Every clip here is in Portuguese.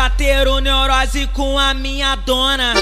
bateram neurose com a minha dona.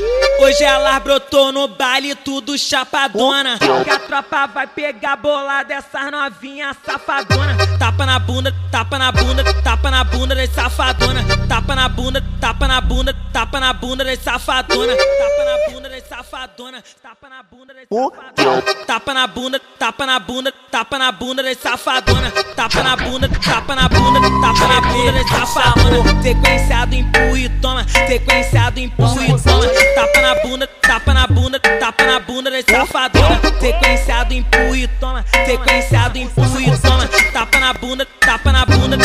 Hoje ela brotou no baile, tudo chapadona. Que a tropa vai pegar bola dessas novinhas safadona. Tapa na bunda, tapa na bunda, tapa na bunda das safadona. Tapa na bunda, tapa na bunda, tapa na bunda das safadona. Tapa na bunda safadona. Tapa na bunda das safadona. Tapa na bunda, tapa na bunda, tapa na bunda das safadona. Tapa na bunda, tapa na bunda, tapa na bunda das safadona. Sequenciado, empurra e toma. Sequenciado, empurra e toma. Tapa na bunda, tapa na bunda, tapa na bunda das safadona. Sequenciado, empurra e toma. Sequenciado, empurra e toma. Tapa na bunda, tapa na bunda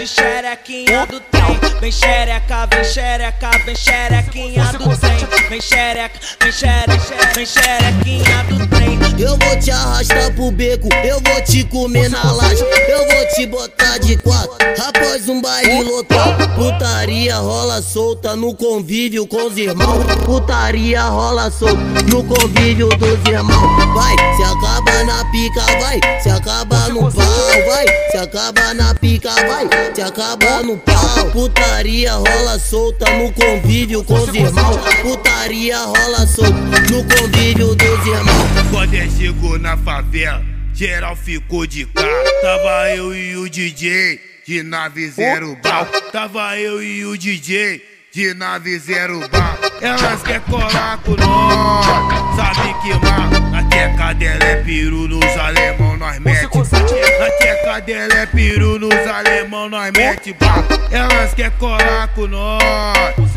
de xerequinha do trem. Vem xereca, vem xereca, vem xerequinha do trem. Vem xereca, vem xereca, vem xerequinha do trem. Eu vou te arrastar pro beco, eu vou te comer na laje, eu vou te botar de quatro após um baile lotado. Putaria rola solta no convívio com os irmãos. Putaria rola solta no convívio dos irmãos. Vai, se acaba na pica, vai, se acaba no pau, vai, se acaba na pica, vai, acaba no pau. Putaria rola solta no convívio com os irmãos. Putaria rola solta no convívio dos irmãos. Quando ele chegou na favela, geral ficou de cara. Tava eu e o DJ de nave zero bal. Tava eu e o DJ de nave zero bal. Elas quer colar com nós, sabe que mal. Na teca dela é peru, nos alemão nós mete. Na teca dela é peru, nos alemão nós mete bal. Elas quer colar com nós,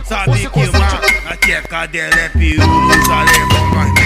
sabe que mal. Na teca dela é peru, nos alemão nós mete.